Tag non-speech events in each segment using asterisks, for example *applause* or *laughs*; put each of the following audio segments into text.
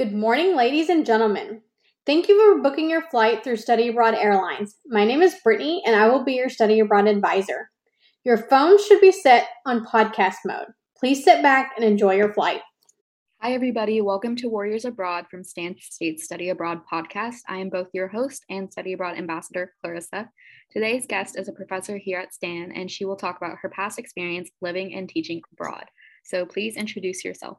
Good morning, ladies and gentlemen. Thank you for booking your flight through Study Abroad Airlines. My name is Brittany, and I will be your Study Abroad advisor. Your phone should be set on podcast mode. Please sit back and enjoy your flight. Hi, everybody. Welcome to Warriors Abroad from Stan State Study Abroad podcast. I am both your host and Study Abroad ambassador, Clarissa. Today's guest is a professor here at Stan, and she will talk about her past experience living and teaching abroad. So please introduce yourself.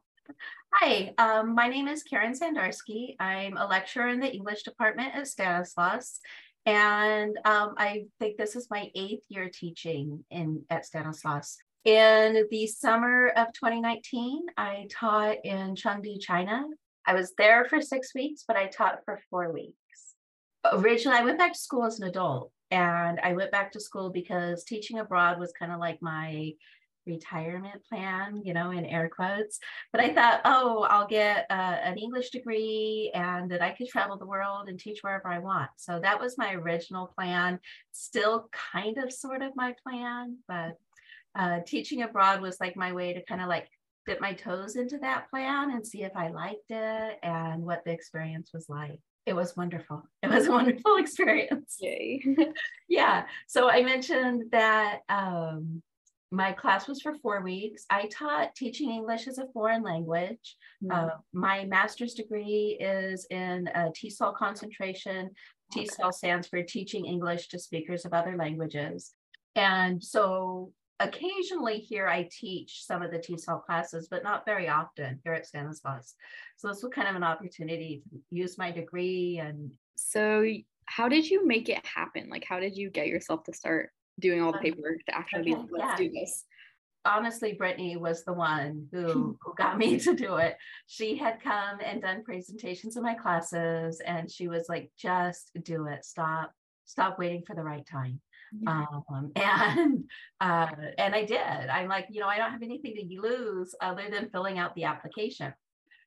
Hi, um, my name is Karen Zandarski. I'm a lecturer in the English department at Stanislaus. And um, I think this is my eighth year teaching in at Stanislaus. In the summer of 2019, I taught in Chengdu, China. I was there for six weeks, but I taught for four weeks. Originally, I went back to school as an adult, and I went back to school because teaching abroad was kind of like my retirement plan, you know, in air quotes. But I thought, oh, I'll get uh, an English degree and that I could travel the world and teach wherever I want. So that was my original plan. Still kind of sort of my plan, but uh, teaching abroad was like my way to kind of like dip my toes into that plan and see if I liked it and what the experience was like. It was wonderful. It was a wonderful *laughs* experience. Yay. *laughs* yeah. So I mentioned that um, my class was for four weeks. I taught teaching English as a foreign language. Mm-hmm. Uh, my master's degree is in a TESOL concentration. Okay. TESOL stands for Teaching English to Speakers of Other Languages. And so occasionally here I teach some of the TESOL classes, but not very often here at Stanislaus. So this was kind of an opportunity to use my degree and. So how did you make it happen? Like, how did you get yourself to start doing all the paperwork to actually okay, be let's yeah. do this. Honestly brittany was the one who, *laughs* who got me *laughs* to do it. She had come and done presentations in my classes and she was like just do it. Stop stop waiting for the right time. Yeah. um, *laughs* and uh, and i did. I'm like you know i don't have anything to lose other than filling out the application.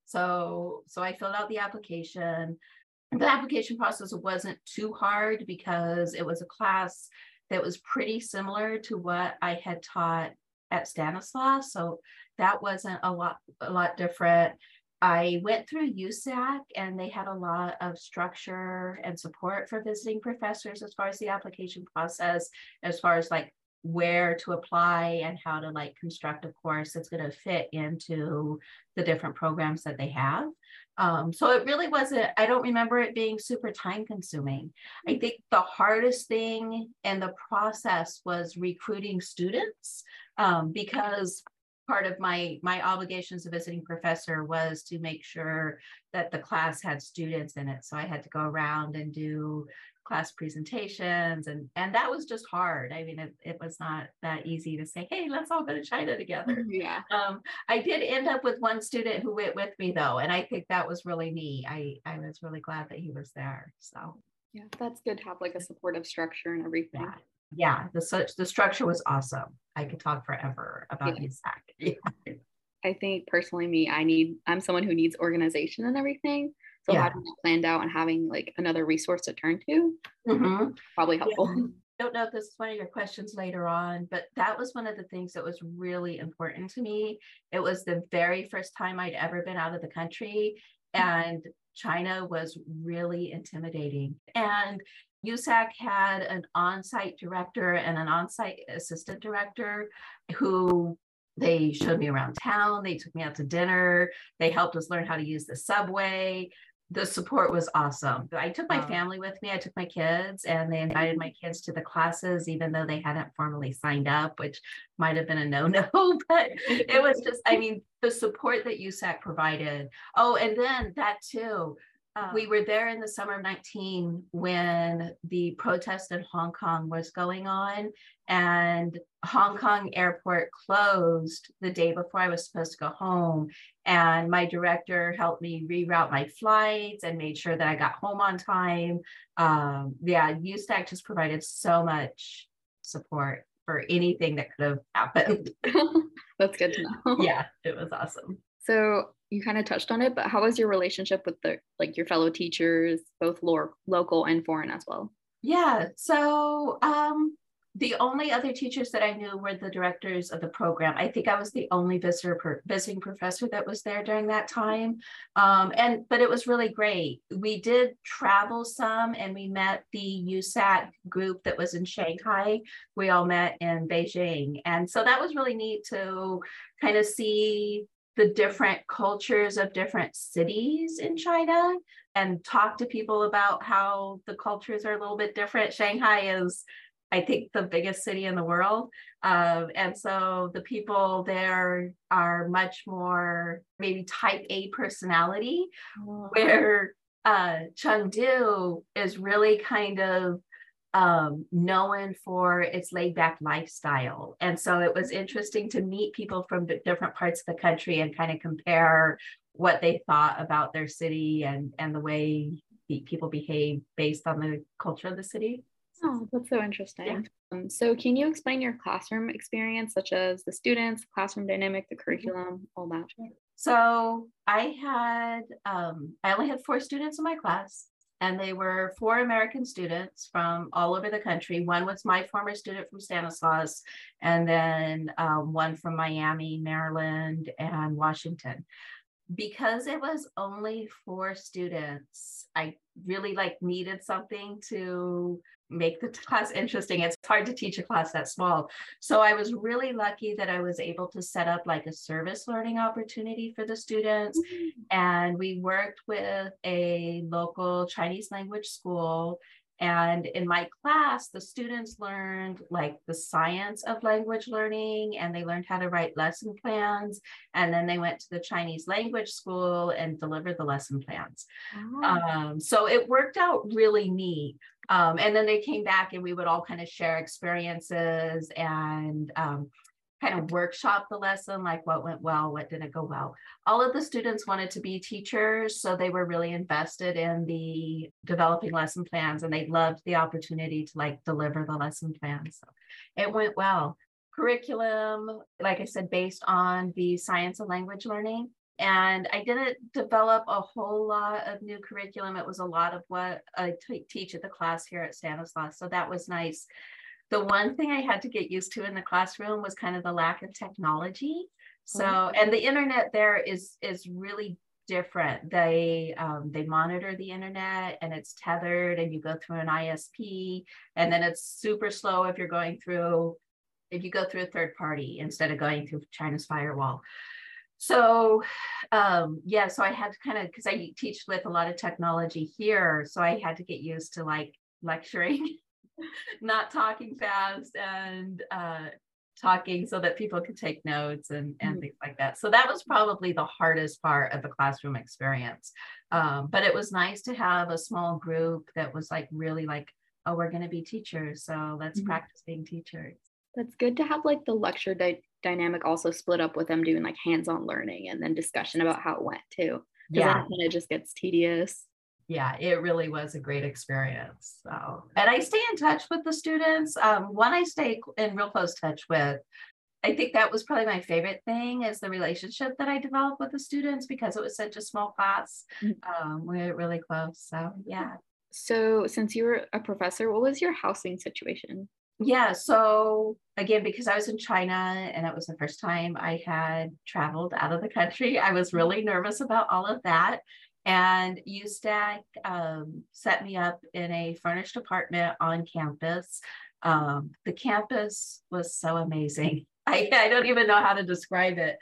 So so i filled out the application. The application process wasn't too hard because it was a class that was pretty similar to what I had taught at Stanislaus. So that wasn't a lot, a lot different. I went through USAC and they had a lot of structure and support for visiting professors as far as the application process, as far as like where to apply and how to like construct a course that's going to fit into the different programs that they have. Um, so it really wasn't, I don't remember it being super time consuming. I mm. think the hardest thing in the process was recruiting students um, because part of my my obligations as a visiting professor was to make sure that the class had students in it so i had to go around and do class presentations and and that was just hard. I mean it, it was not that easy to say hey let's all go to china together. Mm-hmm, yeah. Um, i did end up with one student who went with me though and i think that was really neat. I i was really glad that he was there so. Yeah that's good to have like a supportive structure and everything. Yeah, yeah the such the structure was awesome. I could talk forever about yeah. USAC. *laughs* Yeah. i think personally me i need i'm someone who needs organization and everything so yeah. having that planned out and having like another resource to turn to, mm-hmm. probably helpful. Yeah. *laughs* I don't know if this is one of your questions later on, but that was one of the things that was really important to me. It was the very first time I'd ever been out of the country, and China was really intimidating. And USAC had an on site director and an on site assistant director who they showed me around town. They took me out to dinner. They helped us learn how to use the subway the support was awesome. I took my family with me. I took my kids and they invited my kids to the classes, even though they hadn't formally signed up, which might have been a no no. *laughs* But it was just, I mean, the support that USAC provided. Oh, and then that too, we were there in the summer of 19 when the protest in Hong Kong was going on, and Hong Kong airport closed the day before I was supposed to go home. And my director helped me reroute my flights and made sure that I got home on time. Um, yeah, USAC just provided so much support for anything that could have happened. *laughs* That's good to know. yeah, it was awesome. So you kind of touched on it, but how was your relationship with the like your fellow teachers, both lo- local and foreign as well? Yeah. So um the only other teachers that I knew were the directors of the program. I think I was the only visitor per, visiting professor that was there during that time. Um, and but it was really great. We did travel some and we met the USAC group that was in Shanghai. We all met in Beijing. And so that was really neat to kind of see the different cultures of different cities in China and talk to people about how the cultures are a little bit different. Shanghai is I think, the biggest city in the world. Um, and so the people there are much more maybe type A personality, oh. where uh, Chengdu is really kind of um, known for its laid back lifestyle. And so it was interesting to meet people from different parts of the country and kind of compare what they thought about their city and, and the way people behave based on the culture of the city. Oh, that's so interesting. Yeah. Um, so, can you explain your classroom experience, such as the students, classroom dynamic, the mm-hmm. curriculum, all that? So, I had, um, I only had four students in my class, and they were four American students from all over the country. One was my former student from Stanislaus, and then um, one from Miami, Maryland, and Washington because it was only four students i really like needed something to make the *laughs* class interesting it's hard to teach a class that small so i was really lucky that i was able to set up like a service learning opportunity for the students mm-hmm. and we worked with a local chinese language school and in my class, the students learned like the science of language learning and they learned how to write lesson plans. And then they went to the Chinese language school and delivered the lesson plans. Oh. Um, so it worked out really neat. Um, and then they came back and we would all kind of share experiences and um, kind of workshop the lesson, like what went well, what didn't go well. All of the students wanted to be teachers, so they were really invested in the developing lesson plans and they loved the opportunity to like deliver the lesson plans. So it went well. Curriculum, like I said, based on the science of language learning. And I didn't develop a whole lot of new curriculum. It was a lot of what I t- teach at the class here at Stanislaus. So that was nice the one thing I had to get used to in the classroom was kind of the lack of technology. So, mm-hmm. and the internet there is is really different. They um, they monitor the internet and it's tethered, and you go through an ISP, and then it's super slow if you're going through if you go through a third party instead of going through China's firewall. So, um, yeah, so I had to kind of because I teach with a lot of technology here, so I had to get used to like lecturing *laughs* not talking fast and uh, talking so that people could take notes and, and mm-hmm. things like that. So that was probably the hardest part of the classroom experience. Um, but it was nice to have a small group that was like really like, oh, we're going to be teachers. So let's mm-hmm. practice being teachers. That's good to have like the lecture di- dynamic also split up with them doing like hands on learning and then discussion about how it went too. Yeah. Then it just gets tedious yeah, it really was a great experience. So, and I stay in touch with the students. Um, one I stay in real close touch with. I think that was probably my favorite thing is the relationship that I developed with the students because it was such a small class. Mm-hmm. Um, we are really close. So, yeah. So, since you were a professor, what was your housing situation? Yeah. So, again, because I was in China and it was the first time I had traveled out of the country, I was really nervous about all of that. And USAC um, set me up in a furnished apartment on campus. Um, the campus was so amazing. *laughs* I, I don't even know how to describe it,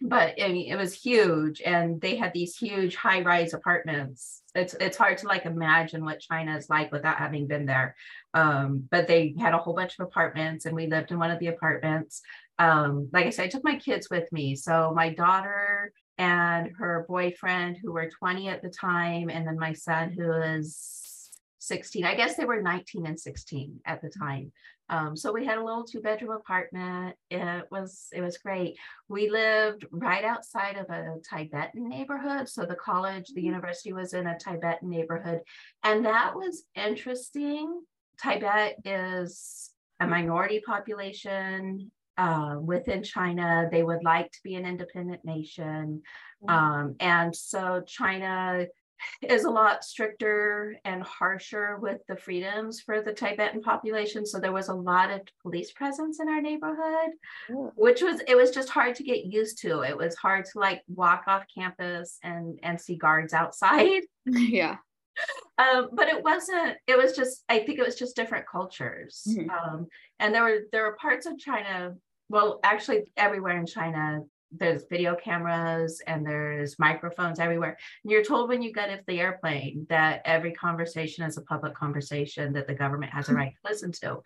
but I mean, it was huge. And they had these huge high rise apartments. It's, it's hard to like imagine what China is like without having been there. Um, but they had a whole bunch of apartments, and we lived in one of the apartments. Um, like I said, I took my kids with me. So my daughter and her boyfriend, who were 20 at the time, and then my son, who was 16. I guess they were 19 and 16 at the time. Um, so we had a little two bedroom apartment. It was it was great. We lived right outside of a Tibetan neighborhood. So the college, the mm-hmm. university was in a Tibetan neighborhood, and that was interesting. Tibet is a minority population uh, within China. They would like to be an independent nation. Mm-hmm. Um, and so China is a lot stricter and harsher with the freedoms for the Tibetan population. So there was a lot of police presence in our neighborhood, which was it was just hard to get used to. It was hard to like walk off campus and and see guards outside. *laughs* Yeah. Um, but it wasn't. It was just. I think it was just different cultures. Mhm. Um, and there were there were parts of China. Well, actually, everywhere in China, there's video cameras and there's microphones everywhere. And you're told when you get off the airplane that every conversation is a public conversation that the government has a right to listen to.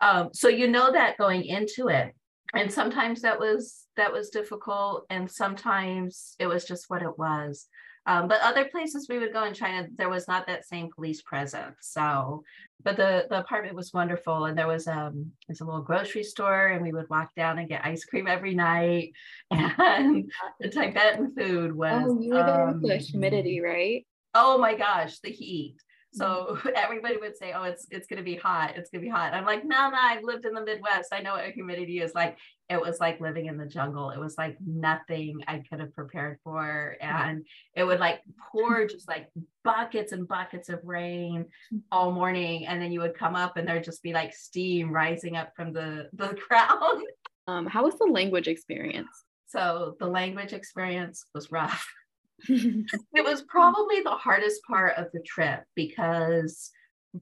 Um, so you know that going into it. And sometimes that was that was difficult, and sometimes it was just what it was. Um, but other places we would go in China, there was not that same police presence. So, but the the apartment was wonderful, and there was um there's a little grocery store, and we would walk down and get ice cream every night, *laughs* and the Tibetan food was. Oh, you were there with the um, humidity, right? Oh my gosh, the heat. So mm-hmm. *laughs* everybody would say, "Oh, it's it's gonna be hot. It's gonna be hot." I'm like, "No, no, I've lived in the Midwest. I know what humidity is like." It was like living in the jungle. It was like nothing I could have prepared for, mm-hmm. and it would like pour just like buckets and buckets of rain mm-hmm. all morning, and then you would come up, and there'd just be like steam rising up from the the *laughs* ground. Um, how was the language experience? So the language experience was rough. It was probably the hardest part of the trip because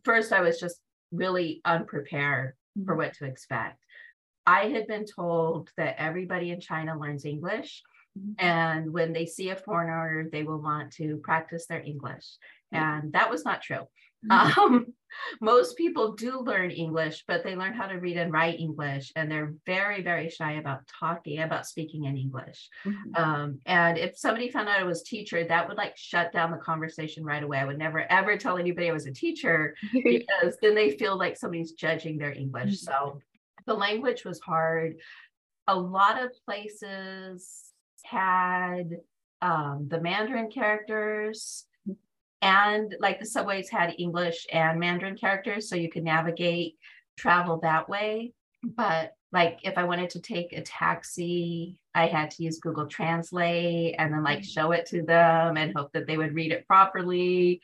first I was just really unprepared for mm-hmm. what to expect. I had been told that everybody in China learns English, mm-hmm. and when they see a foreigner, they will want to practice their English. And that was not true. Um, *laughs* most people do learn English, but they learn how to read and write English, and they're very, very shy about talking, about speaking in English. Mhm. Um, and if somebody found out I was teacher, that would like shut down the conversation right away. I would never ever tell anybody I was a teacher *laughs* because then they feel like somebody's judging their English. Mhm. So the language was hard. A lot of places had um, the Mandarin characters, and like the subways had English and Mandarin characters, so you could navigate travel that way. But like if I wanted to take a taxi, I had to use Google Translate and then like show it to them and hope that they would read it properly.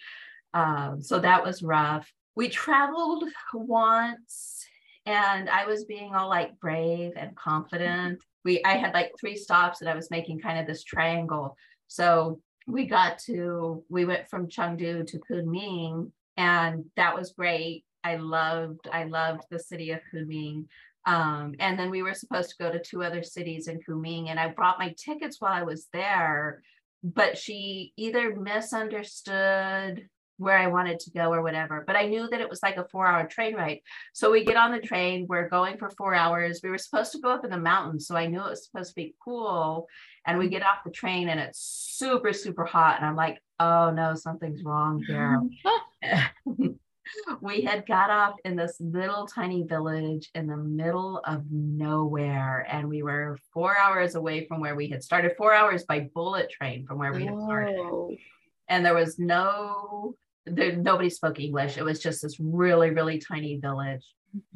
Um, so that was rough. We traveled once and I was being all like brave and confident. We I had like three stops and I was making kind of this triangle. So we got to we went from Chengdu to Kunming and that was great. I loved I loved the city of Kunming. Um, and then we were supposed to go to two other cities in Kunming and I brought my tickets while I was there, but she either misunderstood where I wanted to go or whatever. But I knew that it was like a four hour train ride. So we get on the train, we're going for four hours. We were supposed to go up in the mountains. So I knew it was supposed to be cool. And we mm-hmm. get off the train and it's super, super hot. And I'm like, oh no, something's wrong here. *laughs* we had got off in this little tiny village in the middle of nowhere. And we were four hours away from where we had started, four hours by bullet train from where we had started Whoa. And there was no there nobody spoke english. It was just this really really tiny village.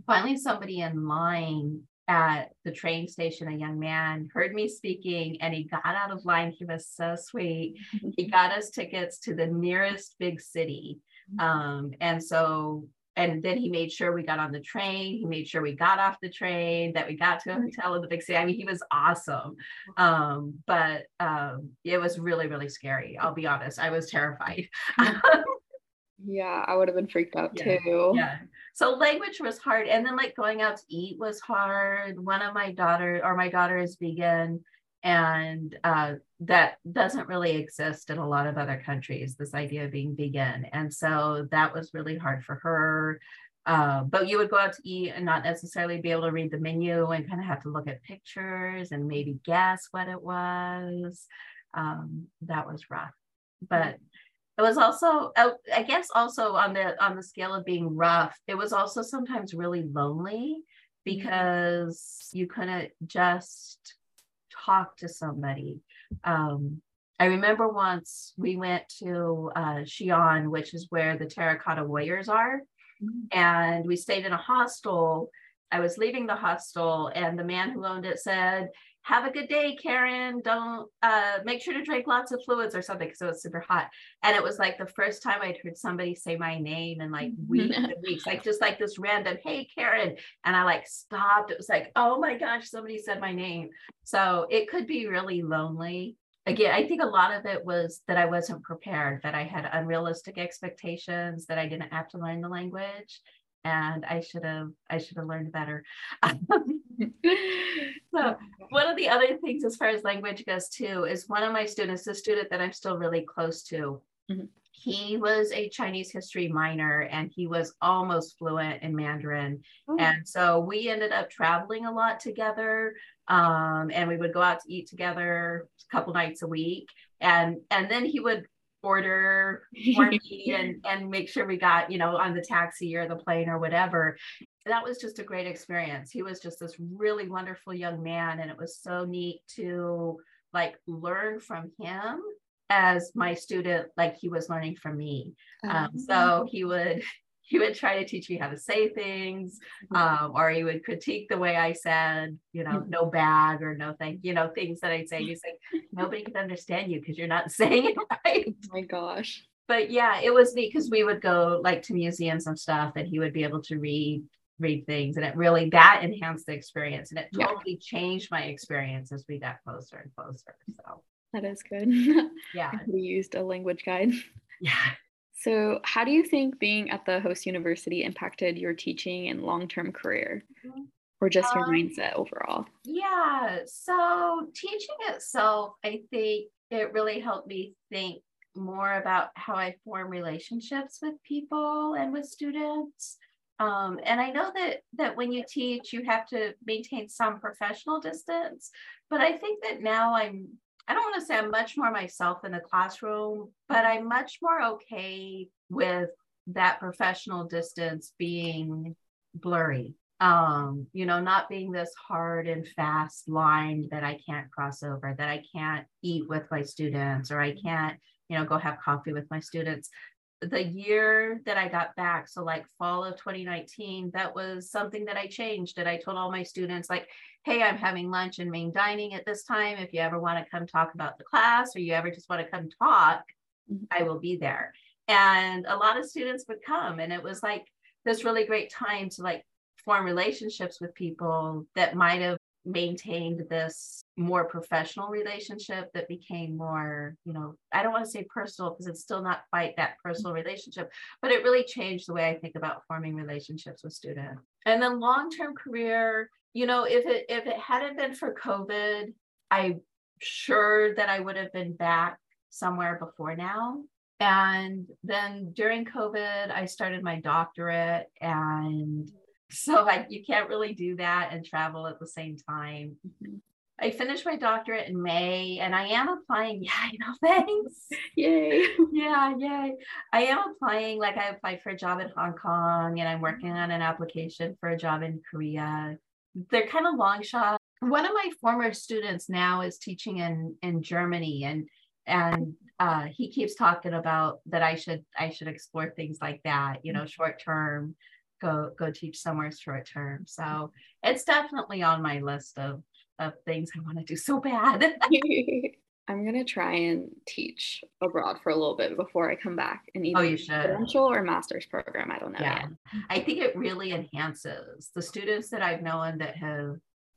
Finally somebody in line at the train station a young man heard me speaking and he got out of line. He was so sweet. He *laughs* got us tickets to the nearest big city. Um, and so and then he made sure we got on the train he made sure we got off the train that we got to a hotel in the big city. I mean he was awesome. Um, but um, it was really really scary i'll be honest i was terrified. *laughs* Yeah, I would have been freaked out Yeah, too. yeah. So language was hard and then like going out to eat was hard. One of my daughter or my daughter is vegan and uh, that doesn't really exist in a lot of other countries this idea of being vegan. And so that was really hard for her. Uh, but you would go out to eat and not necessarily be able to read the menu and kind of have to look at pictures and maybe guess what it was. Um, that was rough. But it was also uh, i guess also on the on the scale of being rough it was also sometimes really lonely because you couldn't just talk to somebody um, i remember once we went to uh, xi'an which is where the terracotta warriors are Mhm. and we stayed in a hostel i was leaving the hostel and the man who owned it said have a good day, Karen. Don't uh, make sure to drink lots of fluids or something because it was super hot. And it was like the first time I'd heard somebody say my name in like *laughs* weeks and weeks, like just like this random, hey, Karen. And I like stopped. It was like, oh my gosh, somebody said my name. So it could be really lonely. Again, I think a lot of it was that I wasn't prepared, that I had unrealistic expectations, that I didn't have to learn the language and I should have I should have learned better. *laughs* so one of the other things as far as language goes too is one of my students, the student that I'm still really close to, mm-hmm. he was a Chinese history minor and he was almost fluent in Mandarin. Oh. And so we ended up traveling a lot together. Um, and we would go out to eat together a couple nights a week. And and then he would order for me *laughs* and and make sure we got you know on the taxi or the plane or whatever. That was just a great experience. He was just this really wonderful young man and it was so neat to like learn from him as my student like he was learning from me. Um, so oh. he would he would try to teach me how to say things um, or he would critique the way i said you know mm-hmm. no bag or no thank you know things that i'd say he's like nobody can understand you because you're not *laughs* saying it right. Oh my gosh. But yeah it was neat because we would go like to museums and stuff and he would be able to read read things and it really that enhanced the experience and it totally yeah. changed my experience as we got closer and closer so. That is good. *laughs* Yeah. We used a language guide. Yeah so, how do you think being at the host university impacted your teaching and long term career, mm-hmm. or just your um, mindset overall? Yeah, so teaching itself, I think it really helped me think more about how I form relationships with people and with students. Um, and I know that that when you teach, you have to maintain some professional distance, but I think that now I'm I don't want to say I'm much more myself in the classroom, but I'm much more okay with that professional distance being blurry. Um, you know, not being this hard and fast line that I can't cross over, that I can't eat with my students, or I can't, you know, go have coffee with my students the year that I got back, so like fall of 2019, that was something that I changed. And I told all my students, like, hey, I'm having lunch and main dining at this time. If you ever want to come talk about the class or you ever just want to come talk, mm-hmm. I will be there. And a lot of students would come. And it was like this really great time to like form relationships with people that might have maintained this more professional relationship that became more, you know, I don't want to say personal because it's still not quite that personal relationship, but it really changed the way I think about forming relationships with students. And then long-term career, you know, if it if it hadn't been for COVID, I'm sure that I would have been back somewhere before now. And then during COVID, I started my doctorate and *laughs* so like you can't really do that and travel at the same time. Mm-hmm. I finished my doctorate in May and I am applying. *laughs* Yeah, I know, thanks. Yay. *laughs* yeah, yay. I am applying, like I applied for a job in Hong Kong and I'm working on an application for a job in Korea. They're kind of long shot. One of my former students now is teaching in in Germany and and uh, he keeps talking about that I should I should explore things like that, you know, short term go go teach somewhere short term. So it's definitely on my list of of things I want to do so bad. *laughs* I'm gonna try and teach abroad for a little bit before I come back and either oh, you should. credential or master's program. I don't know. Yeah, yet. I think it really enhances the students that I've known that have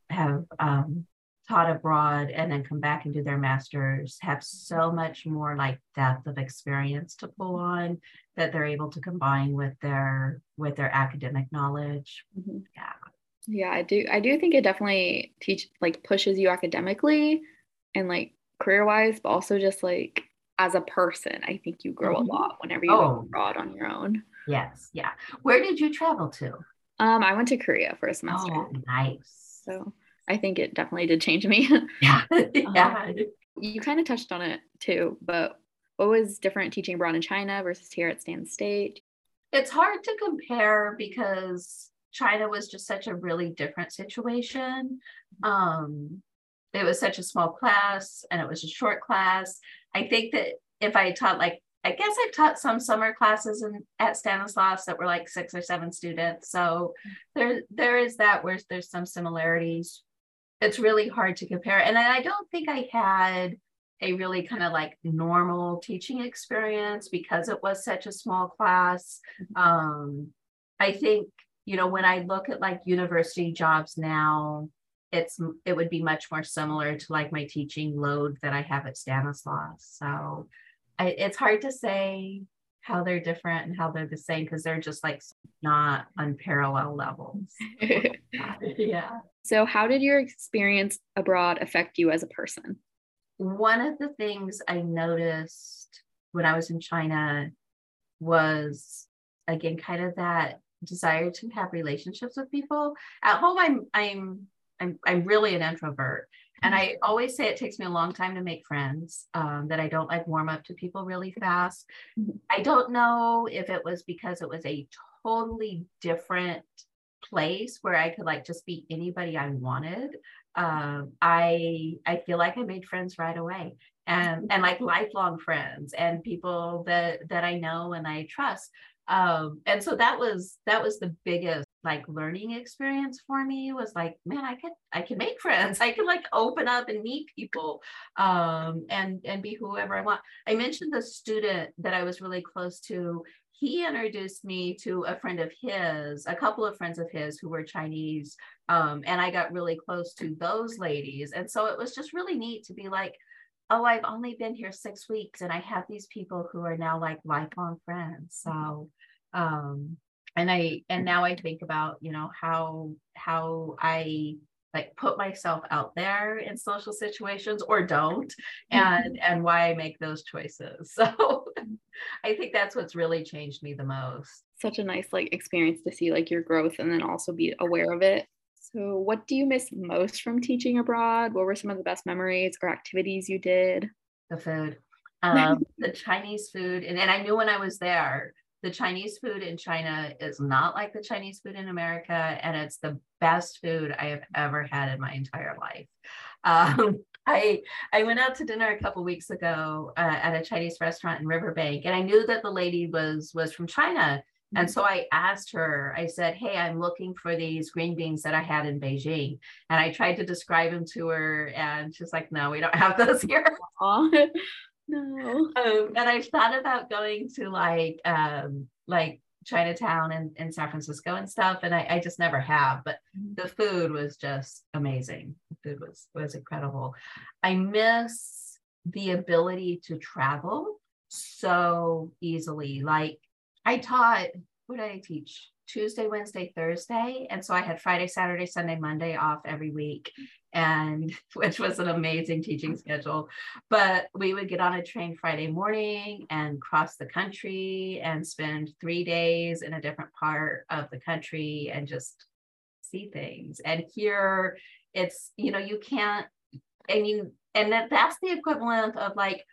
have um, taught abroad and then come back and do their masters have so much more like depth of experience to pull on that they're able to combine with their with their academic knowledge. Mm-hmm. yeah. Yeah i do i do think it definitely teach like pushes you academically and like career wise but also just like as a person i think you grow mm-hmm. a lot whenever you oh. go abroad on your own. Yes yeah. Where did you travel to? Um i went to korea for a semester. oh nice. So I think it definitely did change me. *laughs* Yeah. *laughs* yeah. Um, you kind of touched on it too, but what was different teaching abroad in China versus here at Stan State? It's hard to compare because China was just such a really different situation. Um, it was such a small class and it was a short class. I think that if I taught like I guess I've taught some summer classes in, at Stanislaus that were like six or seven students. So there there is that where there's some similarities it's really hard to compare. And I don't think I had a really kind of like normal teaching experience because it was such a small class. Mm-hmm. Um, I think, you know, when I look at like university jobs now, it's it would be much more similar to like my teaching load that I have at Stanislaus. So I, it's hard to say how they're different and how they're the same because they're just like not on parallel levels. *laughs* yeah. So, how did your experience abroad affect you as a person? One of the things I noticed when I was in China was again kind of that desire to have relationships with people. At home, I'm I'm I'm I'm really an introvert. And I always say it takes me a long time to make friends, um, that I don't like warm up to people really fast. Mm-hmm. I don't know if it was because it was a totally different place where I could like just be anybody I wanted. Um, I I feel like I made friends right away and and like lifelong friends and people that that I know and I trust. Um, and so that was that was the biggest like learning experience for me was like man i could i can make friends. *laughs* I can like open up and meet people um, and and be whoever i want. I mentioned the student that i was really close to. He introduced me to a friend of his a couple of friends of his who were chinese um, and i got really close to those ladies. And so it was just really neat to be like oh i've only been here six weeks and i have these people who are now like lifelong friends. So um and i and now i think about you know how how i like put myself out there in social situations or don't and mm-hmm. and why i make those choices. *laughs* So i think that's what's really changed me the most. Such a nice like experience to see like your growth and then also be aware of it. So what do you miss most from teaching abroad? What were some of the best memories or activities you did? The food. *laughs* Um, the chinese food and, and i knew when i was there the Chinese food in China is not like the Chinese food in America, and it's the best food I have ever had in my entire life. *laughs* Um, I I went out to dinner a couple weeks ago uh, at a Chinese restaurant in Riverbank, and I knew that the lady was was from China. And mm-hmm. so I asked her, I said, Hey, I'm looking for these green beans that I had in Beijing. And I tried to describe them to her, and she's like, No, we don't have those *laughs* here. *laughs* No. Um, and I've thought about going to like um like Chinatown and, in San Francisco and stuff. And I, I just never have, but mm-hmm. the food was just amazing. The food was was incredible. I miss the ability to travel so easily. Like I taught, what did I teach? Tuesday, Wednesday, Thursday. And so I had Friday, Saturday, Sunday, Monday off every week and *laughs* which was an amazing teaching schedule. But we would get on a train Friday morning and cross the country and spend three days in a different part of the country and just see things. And here it's, you know, you can't, and you, and that, that's the equivalent of like,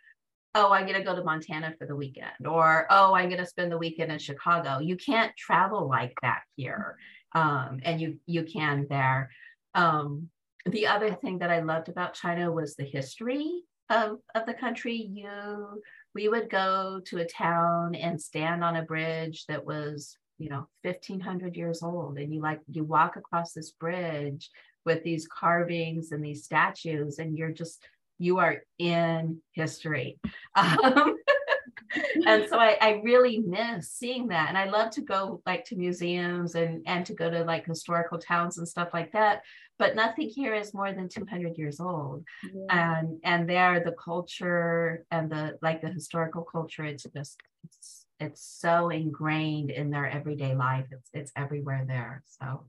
oh, I'm going to go to Montana for the weekend, or oh, I'm going to spend the weekend in Chicago. You can't travel like that here. Um, and you you can there. Um, the other thing that I loved about China was the history of, of the country. You we would go to a town and stand on a bridge that was, you know, 1500 years old. And you like you walk across this bridge with these carvings and these statues, and you're just you are in history. Um, *laughs* and so I, I really miss seeing that. And I love to go like to museums and and to go to like historical towns and stuff like that. But nothing here is more than 200 years old. Yeah. And and there the culture and the like the historical culture, it's just it's it's so ingrained in their everyday life. It's it's everywhere there. So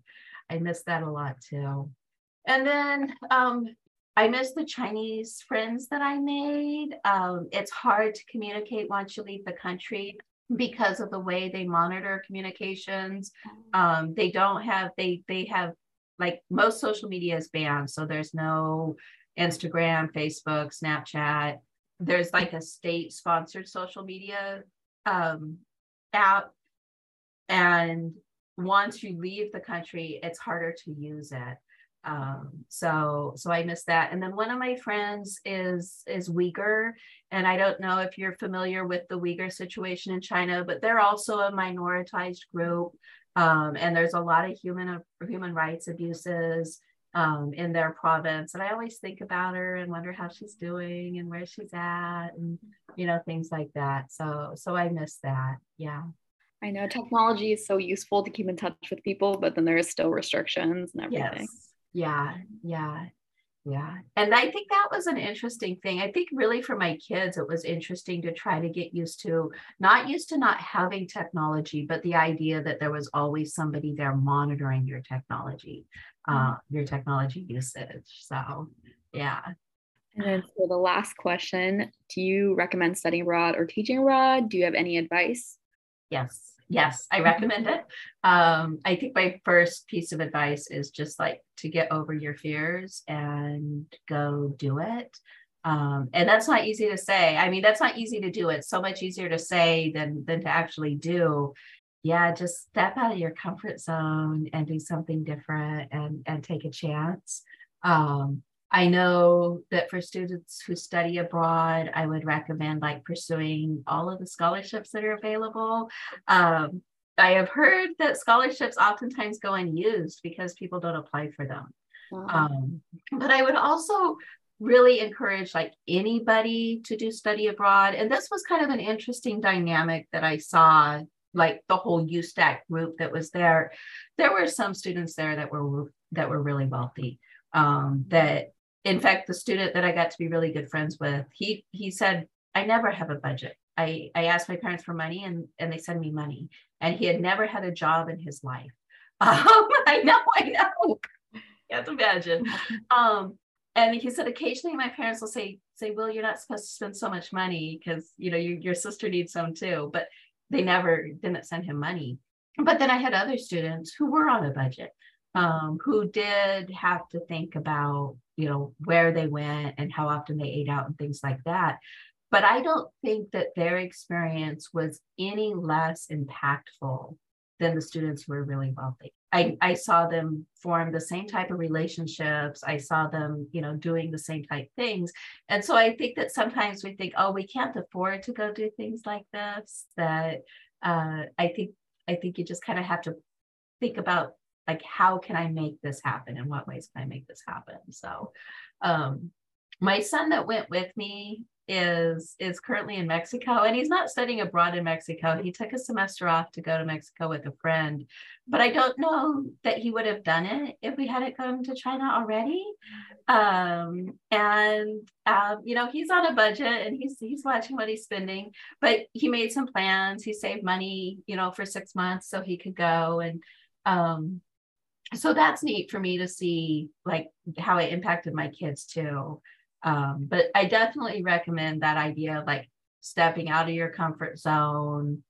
I miss that a lot too. And then um, I miss the Chinese friends that I made. Um, it's hard to communicate once you leave the country because of the way they monitor communications. Um, they don't have they they have like most social media is banned, so there's no Instagram, Facebook, Snapchat. There's like a state sponsored social media um, app, and once you leave the country, it's harder to use it um, so so I missed that. And then one of my friends is is Uyghur, and I don't know if you're familiar with the Uyghur situation in China, but they're also a minoritized group, um, and there's a lot of human human rights abuses um, in their province. And I always think about her and wonder how she's doing and where she's at and, you know, things like that. So, so I miss that. Yeah. I know technology is so useful to keep in touch with people, but then there is still restrictions and everything. Yes. Yeah. Yeah. Yeah. And I think that was an interesting thing. I think really for my kids, it was interesting to try to get used to not used to not having technology, but the idea that there was always somebody there monitoring your technology, uh, your technology usage. So, yeah. And then for the last question, do you recommend studying abroad or teaching abroad? Do you have any advice? Yes yes, I recommend it. Um, I think my first piece of advice is just like to get over your fears and go do it. Um, and that's not easy to say. I mean, that's not easy to do. It's so much easier to say than than to actually do. Yeah, just step out of your comfort zone and do something different and and take a chance. Um, I know that for students who study abroad, I would recommend like pursuing all of the scholarships that are available. Um, I have heard that scholarships oftentimes go unused because people don't apply for them. Wow. Um, but I would also really encourage like anybody to do study abroad. And this was kind of an interesting dynamic that I saw, like the whole USAC group that was there. There were some students there that were that were really wealthy. Um, that in fact, the student that I got to be really good friends with, he he said, I never have a budget. I, I asked my parents for money and, and they send me money. And he had never had a job in his life. *laughs* Um, I know, I know. You have to imagine. *laughs* Um, and he said occasionally my parents will say, say, well, you're not supposed to spend so much money because you know you, your sister needs some too. But they never didn't send him money. But then I had other students who were on a budget, um, who did have to think about you know where they went and how often they ate out and things like that. But i don't think that their experience was any less impactful than the students who were really wealthy. I, I saw them form the same type of relationships. I saw them you know doing the same type things. And so i think that sometimes we think oh we can't afford to go do things like this that uh, i think i think you just kind of have to think about like how can i make this happen in what ways can i make this happen so um my son that went with me is is currently in Mexico and he's not studying abroad in Mexico. He took a semester off to go to Mexico with a friend, but I don't know that he would have done it if we hadn't gone to China already. Um, and um, you know, he's on a budget and he's he's watching what he's spending, but he made some plans. He saved money, you know, for six months so he could go and um so that's neat for me to see like how it impacted my kids too. Um, but i definitely recommend that idea of like stepping out of your comfort zone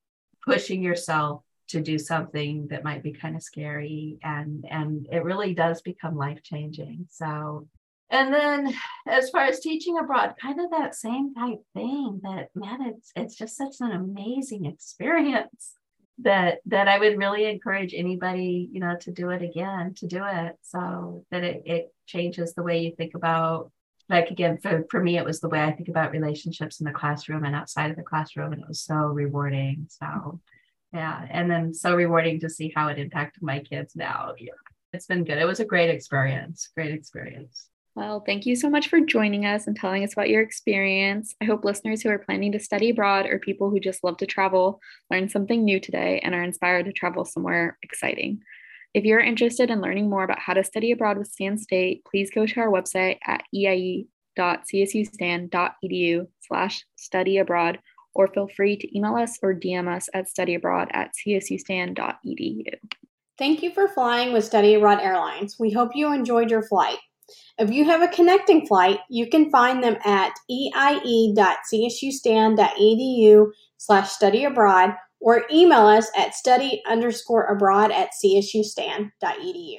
pushing yourself to do something that might be kind of scary and and it really does become life changing so and then as far as teaching abroad kind of that same type thing that man it's it's just such an amazing experience that that I would really encourage anybody, you know, to do it again, to do it so that it, it changes the way you think about like again for, for me it was the way I think about relationships in the classroom and outside of the classroom and it was so rewarding. So yeah. And then so rewarding to see how it impacted my kids now. Yeah. It's been good. It was a great experience. Great experience. Well, thank you so much for joining us and telling us about your experience. I hope listeners who are planning to study abroad or people who just love to travel learn something new today and are inspired to travel somewhere exciting. If you're interested in learning more about how to study abroad with Stan State, please go to our website at eie.csustan.edu slash study abroad or feel free to email us or DM us at studyabroad at csustan.edu. Thank you for flying with Study Abroad Airlines. We hope you enjoyed your flight. If you have a connecting flight, you can find them at eie.csustan.edu slash study abroad or email us at study underscore abroad at csustan.edu.